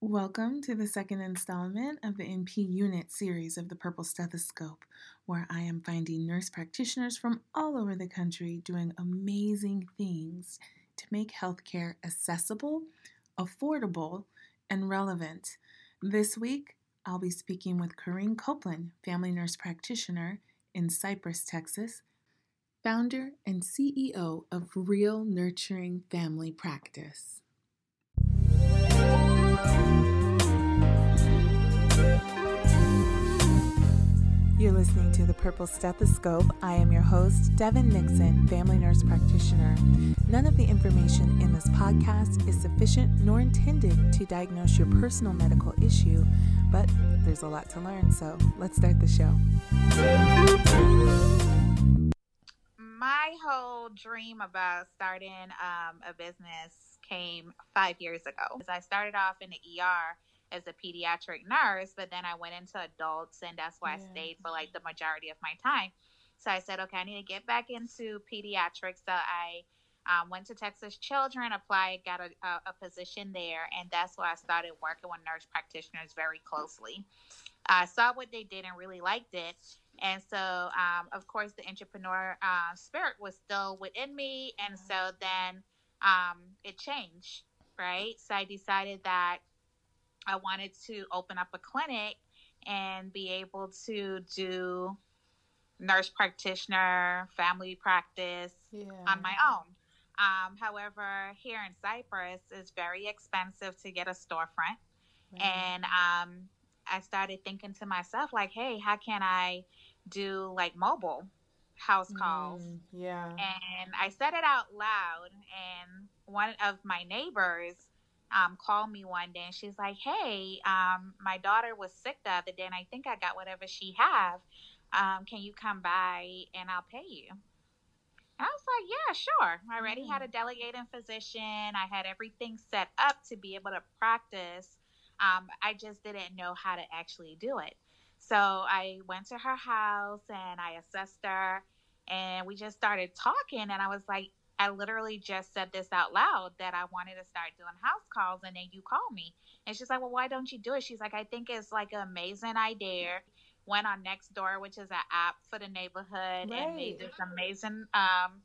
Welcome to the second installment of the NP Unit series of the Purple Stethoscope, where I am finding nurse practitioners from all over the country doing amazing things to make healthcare accessible, affordable, and relevant. This week, I'll be speaking with Corinne Copeland, family nurse practitioner in Cypress, Texas, founder and CEO of Real Nurturing Family Practice. You're listening to the Purple Stethoscope. I am your host, Devyn Nixon, family nurse practitioner. None of the information in this podcast is sufficient nor intended to diagnose your personal medical issue, but there's a lot to learn, so let's start the show. My whole dream about starting um, a business came five years ago. I started off in the ER as a pediatric nurse, but then I went into adults, and that's why yeah. I stayed for like the majority of my time. So I said, okay, I need to get back into pediatrics. So I um, went to Texas Children, applied, got a, a, a, position there, and that's why I started working with nurse practitioners very closely. I saw what they did and really liked it. And so, um, of course, the entrepreneur uh, spirit was still within me. And so then um, it changed, right? So I decided that I wanted to open up a clinic and be able to do nurse practitioner, family practice yeah. on my own. Um, however, here in Cypress, it's very expensive to get a storefront. Right. And um, I started thinking to myself, like, hey, how can I do like mobile house calls? Mm, yeah. And I said it out loud, and one of my neighbors um, called me one day and she's like, "Hey, um, my daughter was sick the other day, and I think I got whatever she have. Um, can you come by and I'll pay you?" And I was like, "Yeah, sure." I already mm-hmm. had a delegating physician. I had everything set up to be able to practice. Um, I just didn't know how to actually do it. So I went to her house and I assessed her, and we just started talking. And I was like, I literally just said this out loud that I wanted to start doing house calls, and then you call me. And she's like, Well, why don't you do it? She's like, I think it's like an amazing idea. Went on Nextdoor, which is an app for the neighborhood, right. and made this amazing. Um,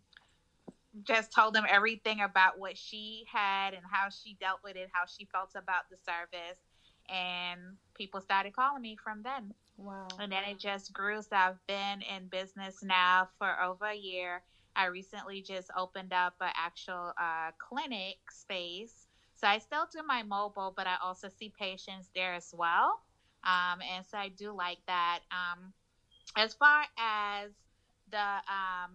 just told them everything about what she had and how she dealt with it, how she felt about the service, and people started calling me from then. Wow. And then it just grew. So I've been in business now for over a year I recently just opened up an actual uh, clinic space. So I still do my mobile, but I also see patients there as well. Um, and so I do like that. Um, as far as the um,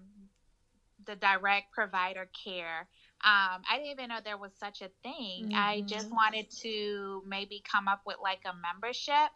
the direct provider care, um, I didn't even know there was such a thing. Mm-hmm. I just wanted to maybe come up with like a membership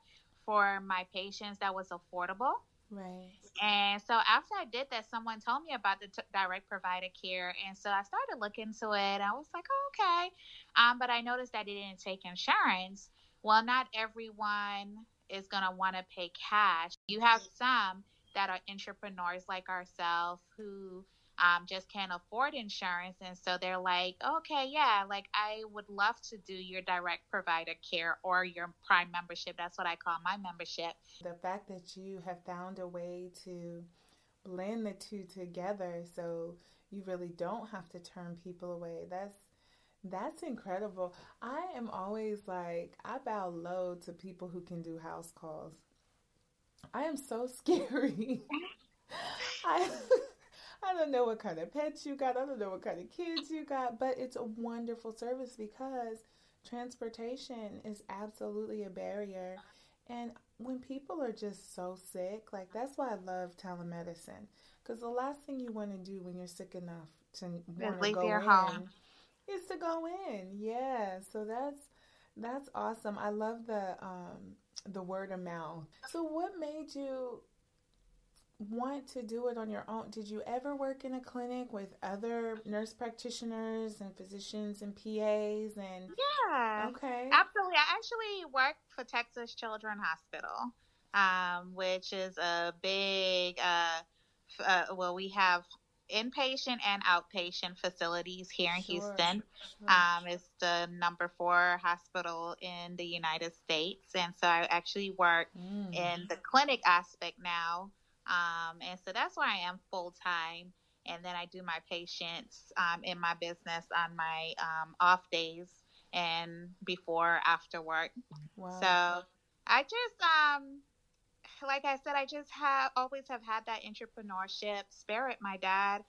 for my patients that was affordable. Right. And so after I did that, someone told me about the t- direct provider care, and so I started looking into it. I was like, oh, okay, um, but I noticed that it didn't take insurance. Well, not everyone is gonna want to pay cash. You have some that are entrepreneurs like ourselves who um, just can't afford insurance. And so they're like, okay, yeah, like I would love to do your direct provider care or your prime membership. That's what I call my membership. The fact that you have found a way to blend the two together so you really don't have to turn people away. That's that's incredible. I am always like I bow low to people who can do house calls. I am so scary. I I don't know what kind of pets you got. I don't know what kind of kids you got, but it's a wonderful service because transportation is absolutely a barrier. And when people are just so sick, like that's why I love telemedicine because the last thing you want to do when you're sick enough to want to go in home. is to go in. Yeah, so that's that's awesome. I love the um the word of mouth. So what made you want to do it on your own, did you ever work in a clinic with other nurse practitioners and physicians and PAs and Yeah. Okay. Absolutely. I actually worked for Texas Children Hospital, um, which is a big uh, uh, well, we have inpatient and outpatient facilities here in sure, Houston. Sure. Um, it's the number four hospital in the United States. And so I actually work mm. in the clinic aspect now. Um, and so that's why I am full time. And then I do my patients um, in my business on my um, off days and before after work. Wow. So I just um like I said, I just have always have had that entrepreneurship spirit. My dad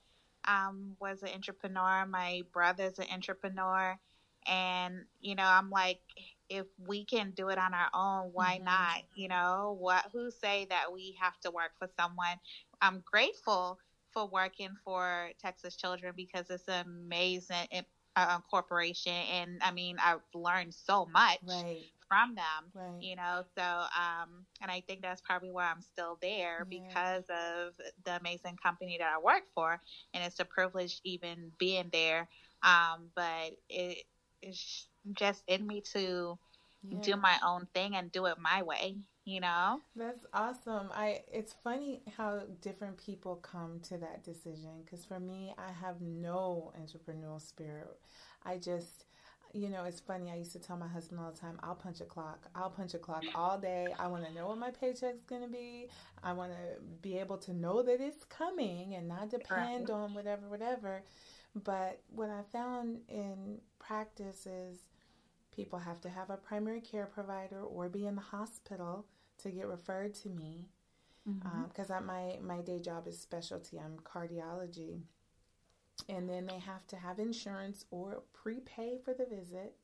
um, was an entrepreneur. My brother's an entrepreneur, and you know, I'm like, if we can do it on our own, why mm-hmm. not? You know, what? Who say that we have to work for someone? I'm grateful for working for Texas Children because it's an amazing uh, corporation, and I mean, I've learned so much right from them right. you know so um and i think that's probably why i'm still there yeah. because of the amazing company that i work for and it's a privilege even being there um but it's just in me to yeah. do my own thing and do it my way you know that's awesome i it's funny how different people come to that decision because for me i have no entrepreneurial spirit i just you know, it's funny. I used to tell my husband all the time, I'll punch a clock. I'll punch a clock all day. I want to know what my paycheck's going to be. I want to be able to know that it's coming and not depend on whatever, whatever. But what I found in practice is people have to have a primary care provider or be in the hospital to get referred to me. Because mm-hmm. um, my, my day job is specialty, I'm cardiology and then they have to have insurance or prepay for the visit.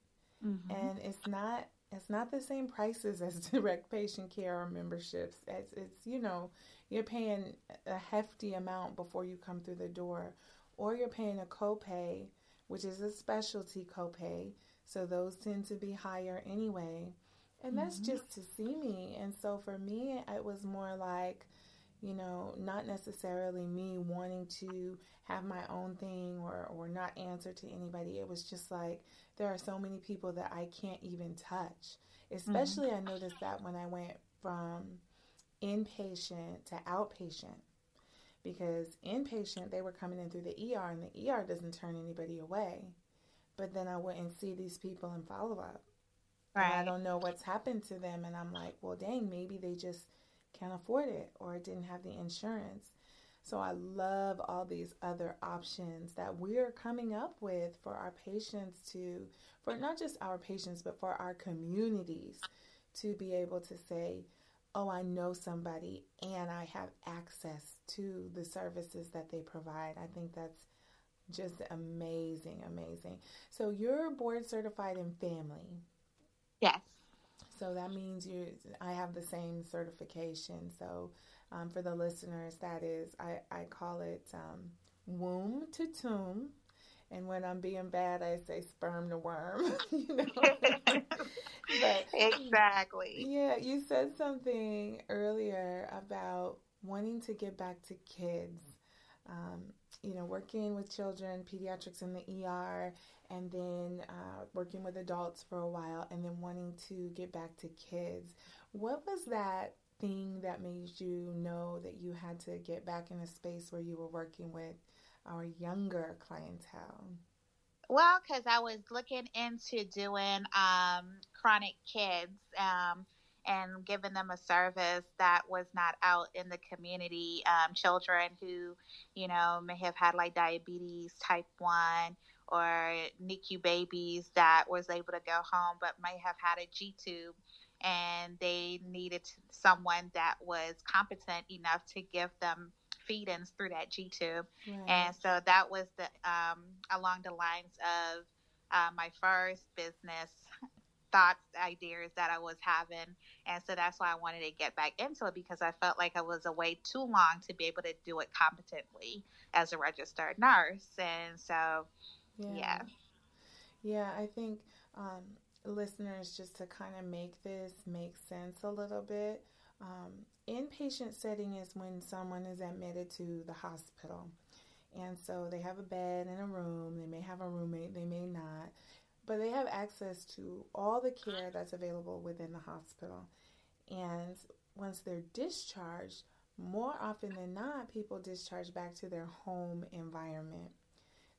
Mm-hmm. And it's not it's not the same prices as direct patient care or memberships. It's, it's you know you're paying a hefty amount before you come through the door, or you're paying a copay, which is a specialty copay. So those tend to be higher anyway. And that's mm-hmm. just to see me. And so for me, it was more like you know, not necessarily me wanting to have my own thing or, or not answer to anybody. It was just like there are so many people that I can't even touch. Especially, mm-hmm. I noticed that when I went from inpatient to outpatient. Because inpatient, they were coming in through the ER, and the ER doesn't turn anybody away. But then I wouldn't see these people in follow up. Right. And I don't know what's happened to them. And I'm like, well, dang, maybe they just can't afford it or didn't have the insurance. So I love all these other options that we're coming up with for our patients to, for not just our patients, but for our communities to be able to say, oh, I know somebody and I have access to the services that they provide. I think that's just amazing, amazing. So you're board certified in family. Yes. So that means you. I have the same certification. So um, for the listeners, that is, I, I call it um, womb to tomb. And when I'm being bad, I say sperm to worm. you know. but, exactly. Yeah, you said something earlier about wanting to get back to kids. Um, you know, working with children, pediatrics in the ER, and then uh, working with adults for a while, and then wanting to get back to kids. What was that thing that made you know that you had to get back in a space where you were working with our younger clientele? Well, because I was looking into doing um, chronic kids. Um, and giving them a service that was not out in the community. Um, children who, you know, may have had like diabetes type 1 or NICU babies that was able to go home but may have had a G tube and they needed someone that was competent enough to give them feedings through that G tube. Right. And so that was the um, along the lines of uh, my first business thoughts, ideas that I was having. And so that's why I wanted to get back into it because I felt like I was away too long to be able to do it competently as a registered nurse. And so, yeah. Yeah, yeah I think um, listeners, just to kind of make this make sense a little bit, um, inpatient setting is when someone is admitted to the hospital. And so they have a bed and a room. They may have a roommate, they may not but they have access to all the care that's available within the hospital. And once they're discharged, more often than not, people discharge back to their home environment.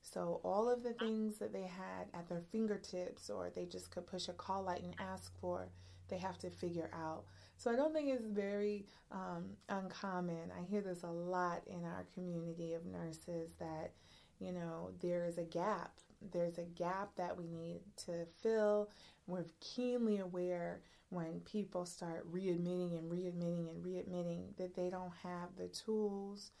So, all of the things that they had at their fingertips or they just could push a call light and ask for, they have to figure out. So, I don't think it's very um, uncommon. I hear this a lot in our community of nurses that, you know, there is a gap. There's a gap that we need to fill. We're keenly aware when people start readmitting and readmitting and readmitting that they don't have the tools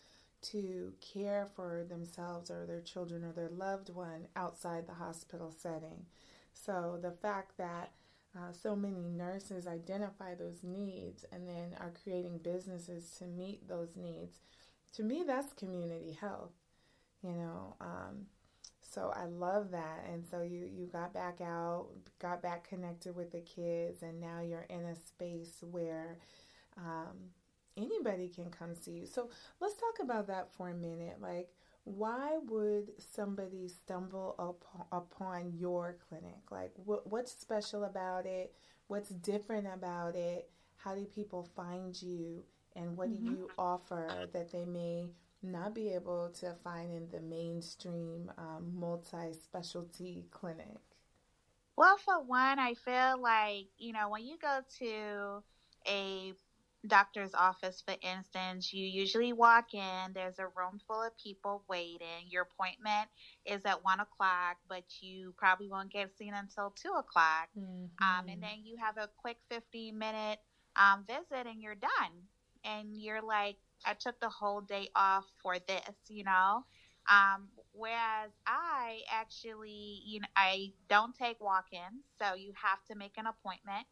to care for themselves or their children or their loved one outside the hospital setting. So the fact that uh, so many nurses identify those needs and then are creating businesses to meet those needs, to me, that's community health. You know, um, so I love that. And so you you got back out, got back connected with the kids, and now you're in a space where um, anybody can come see you. So let's talk about that for a minute. Like, why would somebody stumble upon, upon your clinic? Like, what, what's special about it? What's different about it? How do people find you? And what mm-hmm. do you offer that they may not be able to find in the mainstream um, multi specialty clinic? Well, for one, I feel like, you know, when you go to a doctor's office, for instance, you usually walk in, there's a room full of people waiting. Your appointment is at one o'clock, but you probably won't get seen until two o'clock. Mm-hmm. Um, and then you have a quick 15 minute um, visit and you're done. And you're like, I took the whole day off for this, you know? Um, whereas I actually, you know, I don't take walk ins, so you have to make an appointment.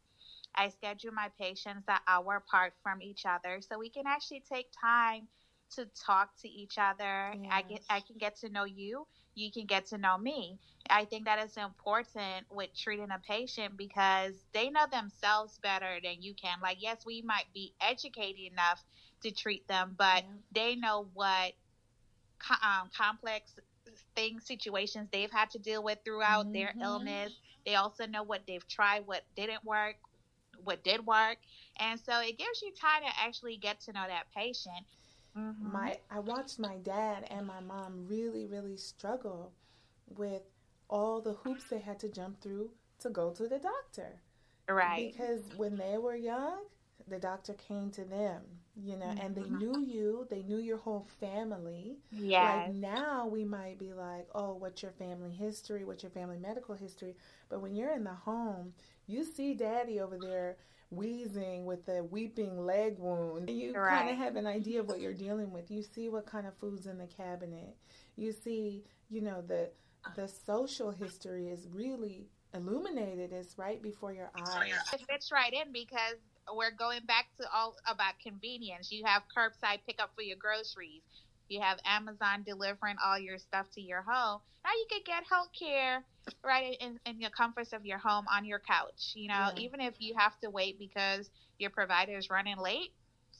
I schedule my patients an hour apart from each other so we can actually take time to talk to each other. Yes. I get I can get to know you, you can get to know me. I think that is important with treating a patient because they know themselves better than you can. Like yes, we might be educated enough to treat them, but yeah. they know what um, complex things, situations they've had to deal with throughout mm-hmm. their illness. They also know what they've tried, what didn't work, what did work, and so it gives you time to actually get to know that patient. Mm-hmm. My I watched my dad and my mom really really struggle with all the hoops they had to jump through to go to the doctor. Right. Because when they were young, the doctor came to them, you know, and they mm-hmm. knew you, they knew your whole family. Yeah. Like now we might be like, oh, what's your family history? What's your family medical history? But when you're in the home, you see daddy over there wheezing with a weeping leg wound. You right. kind of have an idea of what you're dealing with. You see what kind of food's in the cabinet. You see, you know, the the social history is really illuminated. It's right before your eyes. It fits right in because we're going back to all about convenience. You have curbside pickup for your groceries. You have Amazon delivering all your stuff to your home. Now you can get health care right in, in the comforts of your home on your couch. You know, yeah. even if you have to wait because your provider is running late,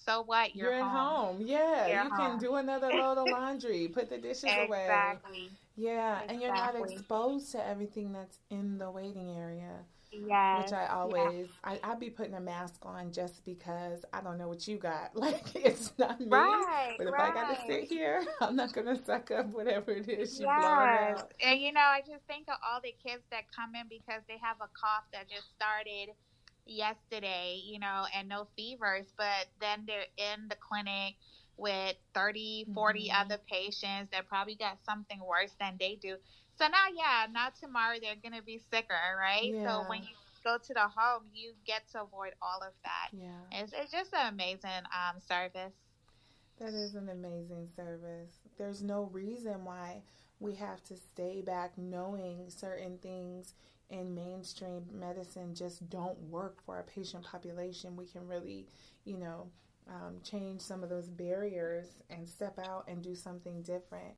so what? You're, You're home. home. Yeah, you're you home. can do another load of laundry, put the dishes exactly. away. Exactly. Yeah, exactly. and you're not exposed to everything that's in the waiting area. Yeah. Which I always, I, I be putting a mask on just because I don't know what you got. Like, it's not me. Right. But if right. I got to sit here, I'm not to suck up whatever it is you yes. blowing out. And, you know, I just think of all the kids that come in because they have a cough that just started yesterday, you know, and no fevers, but then they're in the clinic with 30, 40 mm-hmm. other patients that probably got something worse than they do. So now, yeah, now tomorrow they're going to be sicker, right? Yeah. So when you go to the home, you get to avoid all of that. Yeah. It's, it's just an amazing um, service. That is an amazing service. There's no reason why we have to stay back knowing certain things in mainstream medicine just don't work for our patient population. We can really, you know, um, change some of those barriers and step out and do something different.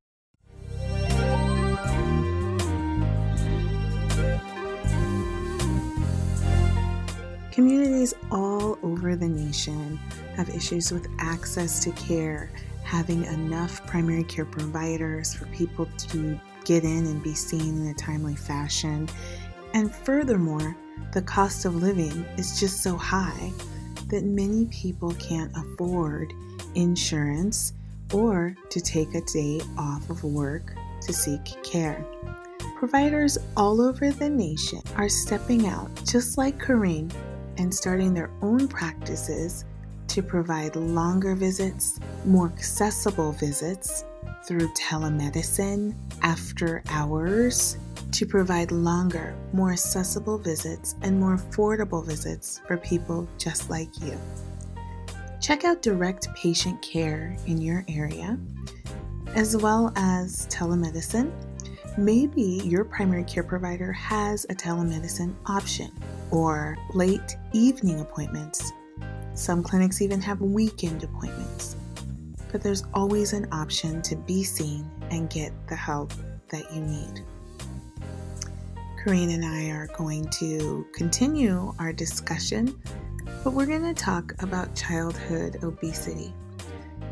Communities all over the nation have issues with access to care, having enough primary care providers for people to get in and be seen in a timely fashion. And furthermore, the cost of living is just so high that many people can't afford insurance, or to take a day off of work to seek care. Providers all over the nation are stepping out, just like Corinne, and starting their own practices to provide longer visits, more accessible visits through telemedicine, after hours, to provide longer, more accessible visits and more affordable visits for people just like you. Check out direct patient care in your area, as well as telemedicine. Maybe your primary care provider has a telemedicine option or late evening appointments. Some clinics even have weekend appointments. But there's always an option to be seen and get the help that you need. Corinne and I are going to continue our discussion, but we're going to talk about childhood obesity,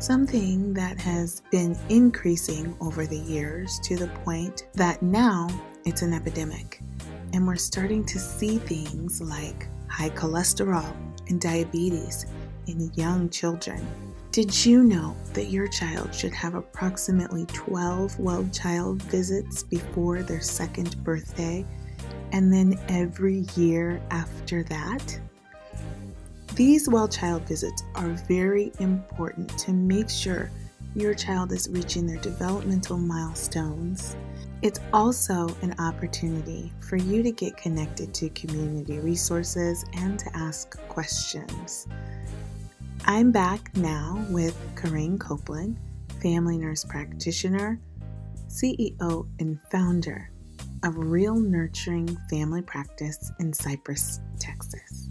something that has been increasing over the years to the point that now it's an epidemic. And we're starting to see things like high cholesterol and diabetes in young children. Did you know that your child should have approximately 12 well child visits before their second birthday and then every year after that? These well child visits are very important to make sure your child is reaching their developmental milestones. It's also an opportunity for you to get connected to community resources and to ask questions. I'm back now with Corinne Copeland, family nurse practitioner, CEO, and founder of Real Nurturing Family Practice in Cypress, Texas.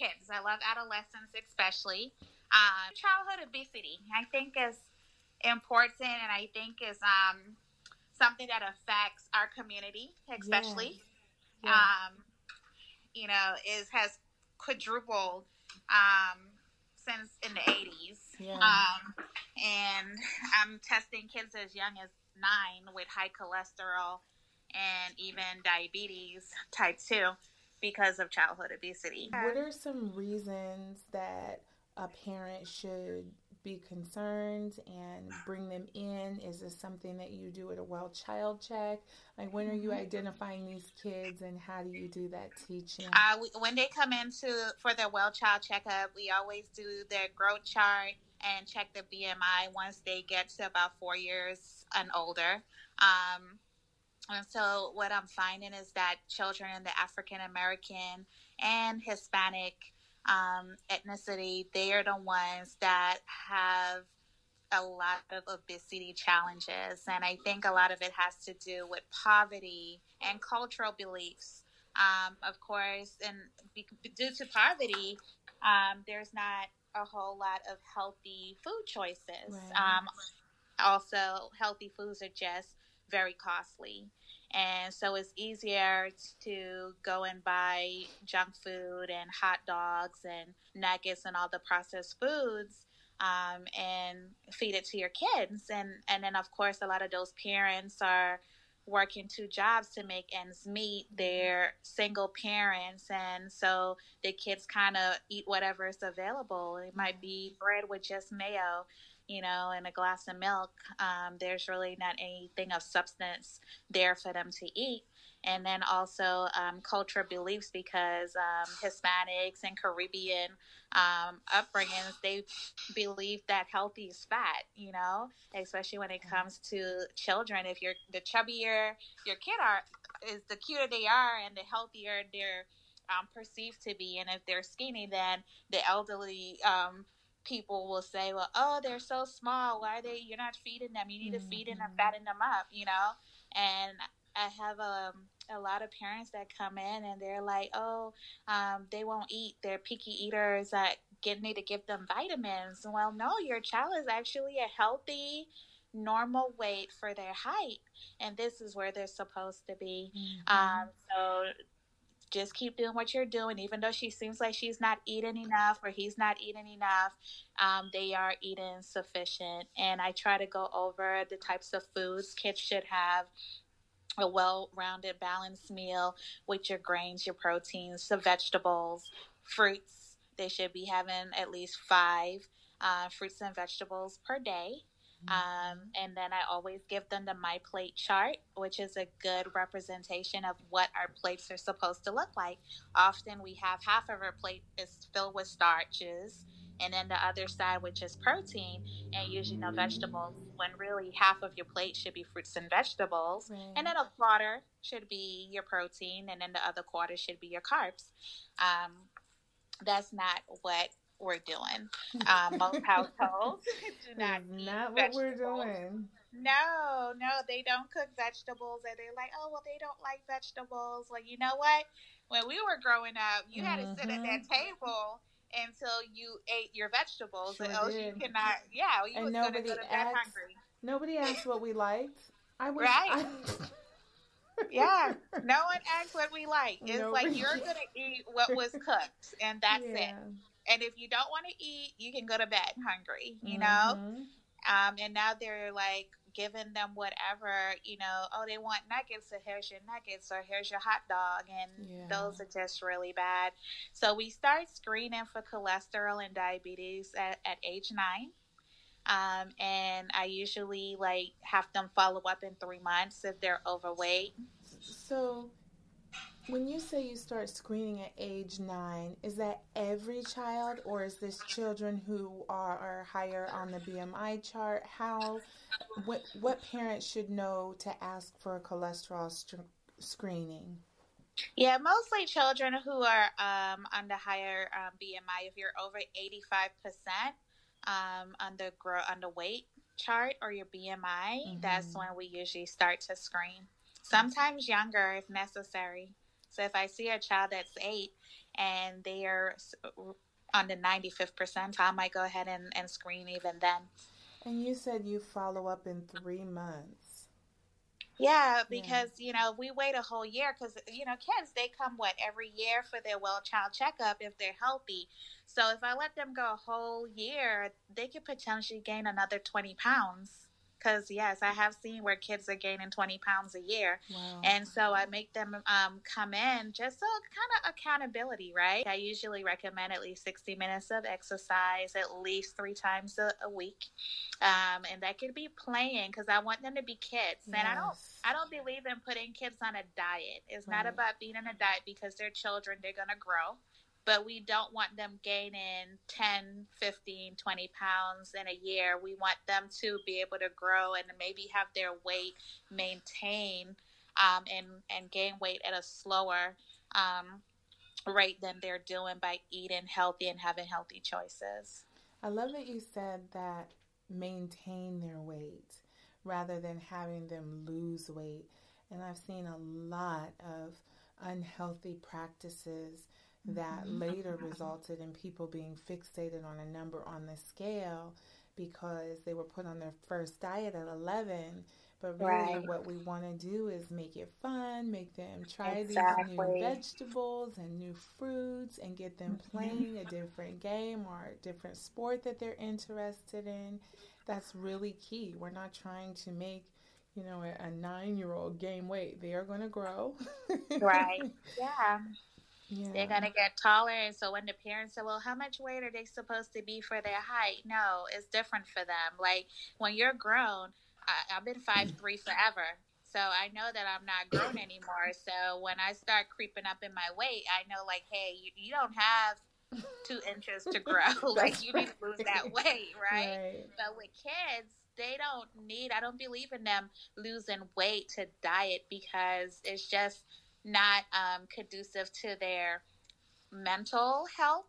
Kids. I love adolescents, especially. Um, childhood obesity, I think, is important, and I think is um, something that affects our community, especially. Yeah. Yeah. Um, you know, is has quadrupled um, since in the 80s. Yeah. Um, and I'm testing kids as young as nine with high cholesterol and even diabetes type 2 because of childhood obesity. What are some reasons that a parent should be concerned and bring them in? Is this something that you do at a well child check? Like, when are you mm-hmm. identifying these kids and how do you do that teaching? Uh, we, when they come into for their well child checkup, we always do their growth chart and check the BMI once they get to about four years and older. Um, and so, what I'm finding is that children in the African American and Hispanic um, ethnicity, they are the ones that have a lot of obesity challenges. And I think a lot of it has to do with poverty and cultural beliefs. Um, of course, and be, due to poverty, um, there's not a whole lot of healthy food choices. Right. Um, also, healthy foods are just very costly. And so it's easier to go and buy junk food and hot dogs and nuggets and all the processed foods um, and feed it to your kids. And, and then, of course, a lot of those parents are working two jobs to make ends meet. They're single parents, and so the kids kind of eat whatever is available. It might be bread with just mayo you know, and a glass of milk, um, there's really not anything of substance there for them to eat. And then also um, cultural beliefs because um, Hispanics and Caribbean um, upbringings, they believe that healthy is fat, you know, especially when it comes to children. If you're the chubbier your kid are, is the cuter they are and the healthier they're um, perceived to be. And if they're skinny, then the elderly um, people will say, well, oh, they're so small. Why are they, you're not feeding them. You need mm-hmm. to feed them and fatten them up, you know? And I have um, a lot of parents that come in and they're like, oh, um, they won't eat. They're picky eaters that get, need to give them vitamins. Well, no, your child is actually a healthy, normal weight for their height. And this is where they're supposed to be. Mm-hmm. Um, so just keep doing what you're doing even though she seems like she's not eating enough or he's not eating enough um, they are eating sufficient. And i try to go over the types of foods kids should have a well-rounded balanced meal with your grains your proteins the vegetables fruits. They should be having at least five uh, fruits and vegetables per day um, and then I always give them the My Plate chart, which is a good representation of what our plates are supposed to look like. Often we have half of our plate is filled with starches, and then the other side, which is protein, and usually no vegetables, when really half of your plate should be fruits and vegetables. Right. And then a quarter should be your protein, and then the other quarter should be your carbs. Um, that's not what we're doing. Um, most households do not eat not what vegetables. we're doing. No, no, they don't cook vegetables, and they're like, oh well, they don't like vegetables. Well, you know what? When we were growing up, you mm-hmm. had to sit at that mm-hmm. table until you ate your vegetables, sure else did. you cannot. Yeah, you and was going to go bed hungry. Nobody asked what we liked. I was, right. I, yeah, no one asked what we like. It's Nobody. like you're gonna eat what was cooked, and that's yeah. it. And if you don't want to eat, you can go to bed hungry, you know? Mm-hmm. Um, and now they're like giving them whatever, you know, oh, they want nuggets, so here's your nuggets, or here's your hot dog. And yeah. those are just really bad. So we start screening for cholesterol and diabetes at, at age nine. Um, and I usually like have them follow up in three months if they're overweight. So when you say you start screening at age nine, is that every child or is this children who are, are higher on the BMI chart? How, what, what parents should know to ask for a cholesterol st- screening? Yeah, mostly children who are um, on the higher um, BMI. If you're over 85% um, on the grow on the weight chart or your BMI, mm-hmm. that's when we usually start to screen. Sometimes younger if necessary. So if I see a child that's eight and they are on the 95th percentile, I might go ahead and, and screen even then. And you said you follow up in three months. Yeah, because yeah. you know we wait a whole year because you know kids they come what every year for their well child checkup if they're healthy. So if I let them go a whole year, they could potentially gain another twenty pounds. Because yes, I have seen where kids are gaining 20 pounds a year. Wow. And so I make them um, come in just so kind of accountability, right? I usually recommend at least 60 minutes of exercise at least three times a, a week. Um, and that could be playing because I want them to be kids. Yes. And I don't, I don't believe in putting kids on a diet. It's right. not about being on a diet because they're children, they're going to grow but we don't want them gaining 10, 15, 20 pounds in a year. We want them to be able to grow and maybe have their weight maintain um, and, and gain weight at a slower um, rate than they're doing by eating healthy and having healthy choices. I love that you said that maintain their weight rather than having them lose weight. And I've seen a lot of unhealthy practices that mm-hmm. later resulted in people being fixated on a number on the scale because they were put on their first diet at 11 but really right. what we want to do is make it fun make them try exactly. these new vegetables and new fruits and get them mm-hmm. playing a different game or a different sport that they're interested in that's really key we're not trying to make you know a, a nine year old gain weight they are going to grow right yeah yeah. They're going to get taller. And so when the parents say, well, how much weight are they supposed to be for their height? No, it's different for them. Like when you're grown, I, have been five mm. three forever. So I know that I'm not grown anymore. So when I start creeping up in my weight, I know like, hey, you, you don't have two inches to grow. like you need to lose that weight, right? right? But with kids, they don't need. I don't believe in them losing weight to diet because it's just not um, conducive to their mental health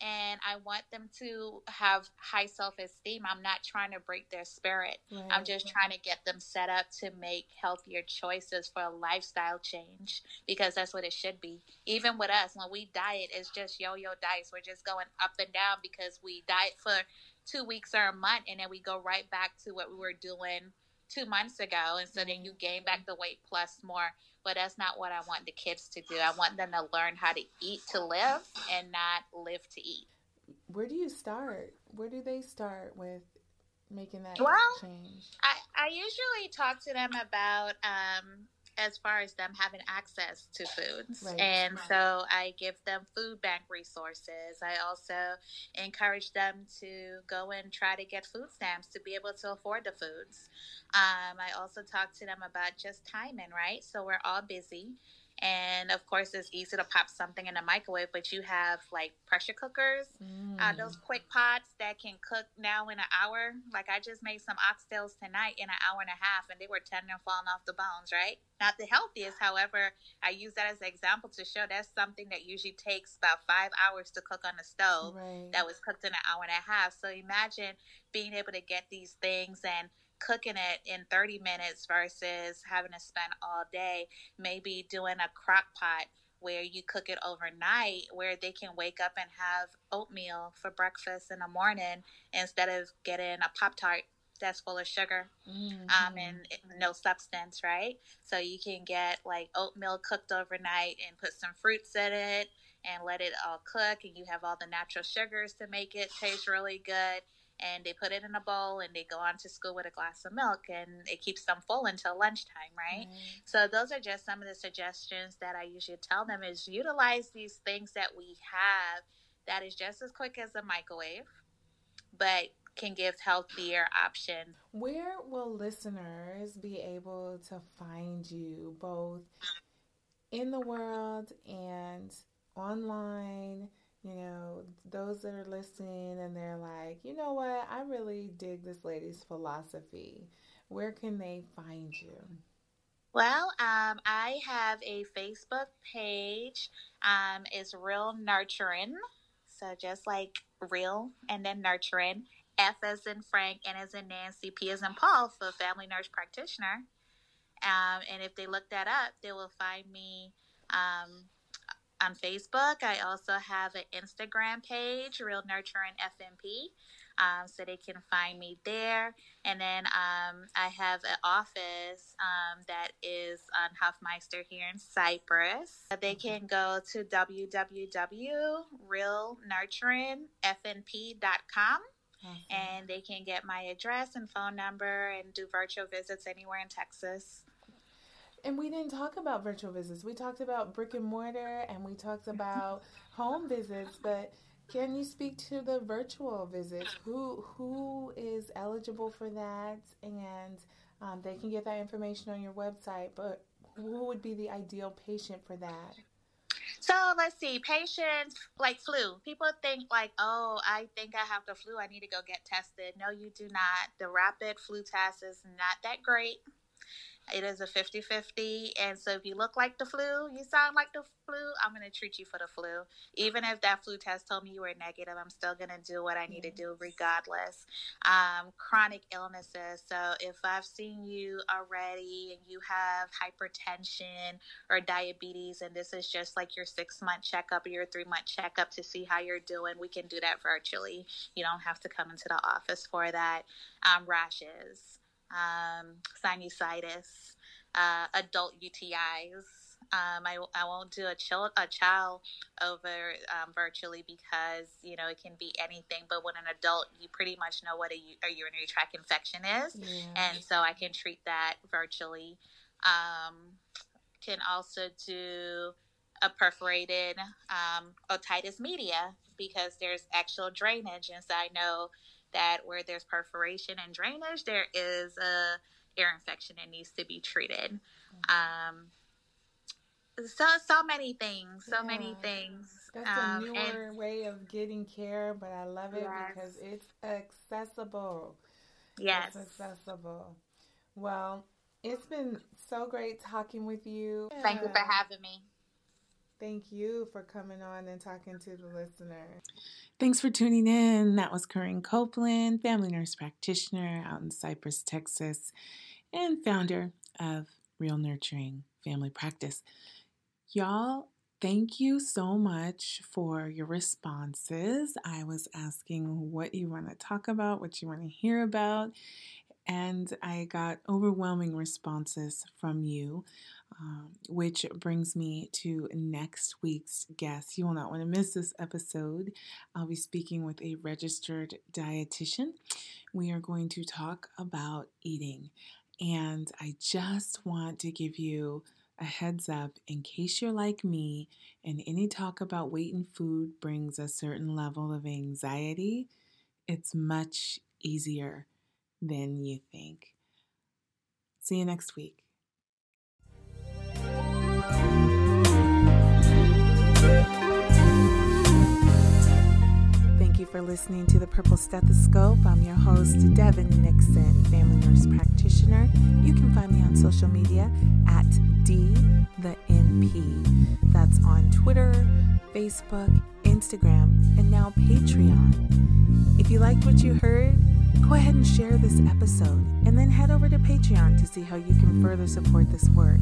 and I want them to have high self esteem. I'm not trying to break their spirit. Right. I'm just trying to get them set up to make healthier choices for a lifestyle change because that's what it should be. Even with us, when we diet, it's just yo yo dice. We're just going up and down because we diet for two weeks or a month and then we go right back to what we were doing two months ago. And so then you gain back the weight plus more but that's not what I want the kids to do. I want them to learn how to eat to live and not live to eat. Where do you start? Where do they start with making that well, change? I, I usually talk to them about um, as far as them having access to foods. Right. And so I give them food bank resources. I also encourage them to go and try to get food stamps to be able to afford the foods. Um, I also talk to them about just timing, right? So we're all busy. And of course, it's easy to pop something in the microwave, but you have like pressure cookers, mm. uh, those quick pots that can cook now in an hour. Like I just made some oxtails tonight in an hour and a half, and they were tender and falling off the bones, right? Not the healthiest, however, I use that as an example to show that's something that usually takes about five hours to cook on the stove right. that was cooked in an hour and a half. So imagine being able to get these things and cooking it in 30 minutes versus having to spend all day maybe doing a crock pot where you cook it overnight where they can wake up and have oatmeal for breakfast in the morning instead of getting a pop tart that's full of sugar mm-hmm. um, and no substance right so you can get like oatmeal cooked overnight and put some fruits in it and let it all cook and you have all the natural sugars to make it taste really good and they put it in a bowl and they go on to school with a glass of milk and it keeps them full until lunchtime right mm. so those are just some of the suggestions that i usually tell them is utilize these things that we have that is just as quick as a microwave but can give healthier options where will listeners be able to find you both in the world and online you know, those that are listening and they're like, you know what, I really dig this lady's philosophy. Where can they find you? Well, um, I have a Facebook page. Um, it's Real Nurturing. So just like real and then nurturing. F as in Frank, N as in Nancy, P as in Paul for Family Nurse Practitioner. Um, and if they look that up, they will find me um, on Facebook. I also have an Instagram page, Real Nurturing FNP. Um, so they can find me there. And then um, I have an office um, that is on Huffmeister here in Cypress. They can go to www.realnurturingfnp.com. Mm-hmm. And they can get my address and phone number and do virtual visits anywhere in Texas. And we didn't talk about virtual visits. We talked about brick and mortar and we talked about home visits, but can you speak to the virtual visits? Who who is eligible for that? And um, they can get that information on your website. But who would be the ideal patient for that? So let's see, patients like flu. People think like, oh, I think I have the flu. I need to go get tested. No, you do not. The rapid flu test is not that great. It is a 50 50. And so if you look like the flu, you sound like the flu, I'm going to treat you for the flu. Even if that flu test told me you were negative, I'm still going to do what I need to do regardless. Um, chronic illnesses. So if I've seen you already and you have hypertension or diabetes, and this is just like your six month checkup or your three month checkup to see how you're doing, we can do that virtually. You don't have to come into the office for that. Um, rashes um, sinusitis, uh, adult UTIs. Um, I, I won't do a, child a child over um, virtually because you know it can be anything. But when an adult, you pretty much know what a, a urinary tract infection is, yeah. and so I can treat that virtually. Um, can also do a perforated um, otitis media because there's actual drainage, and so I know that where there's perforation and drainage, there is a ear infection that needs to be treated. Um, so so many things, so yeah. many things. That's um, a newer and, way of getting care, but I love it yes. because it's accessible. Yes, it's accessible. Well, it's been so great talking with you. Thank you for having me. Thank you for coming on and talking to the listener. Thanks for tuning in. That was Corinne Copeland, family nurse practitioner out in Cypress, Texas, and founder of Real Nurturing Family Practice. Y'all, thank you so much for your responses. I was asking what you want to talk about, what you want to hear about, and I got overwhelming responses from you. Um, which brings me to next week's guest. You will not want to miss this episode. I'll be speaking with a registered dietitian. We are going to talk about eating. And I just want to give you a heads up in case you're like me and any talk about weight and food brings a certain level of anxiety, it's much easier than you think. See you next week. Listening to the Purple Stethoscope. I'm your host, Devyn Nixon, family nurse practitioner. You can find me on social media at D the NP. That's on Twitter, Facebook, Instagram, and now Patreon. If you liked what you heard, go ahead and share this episode and then head over to Patreon to see how you can further support this work.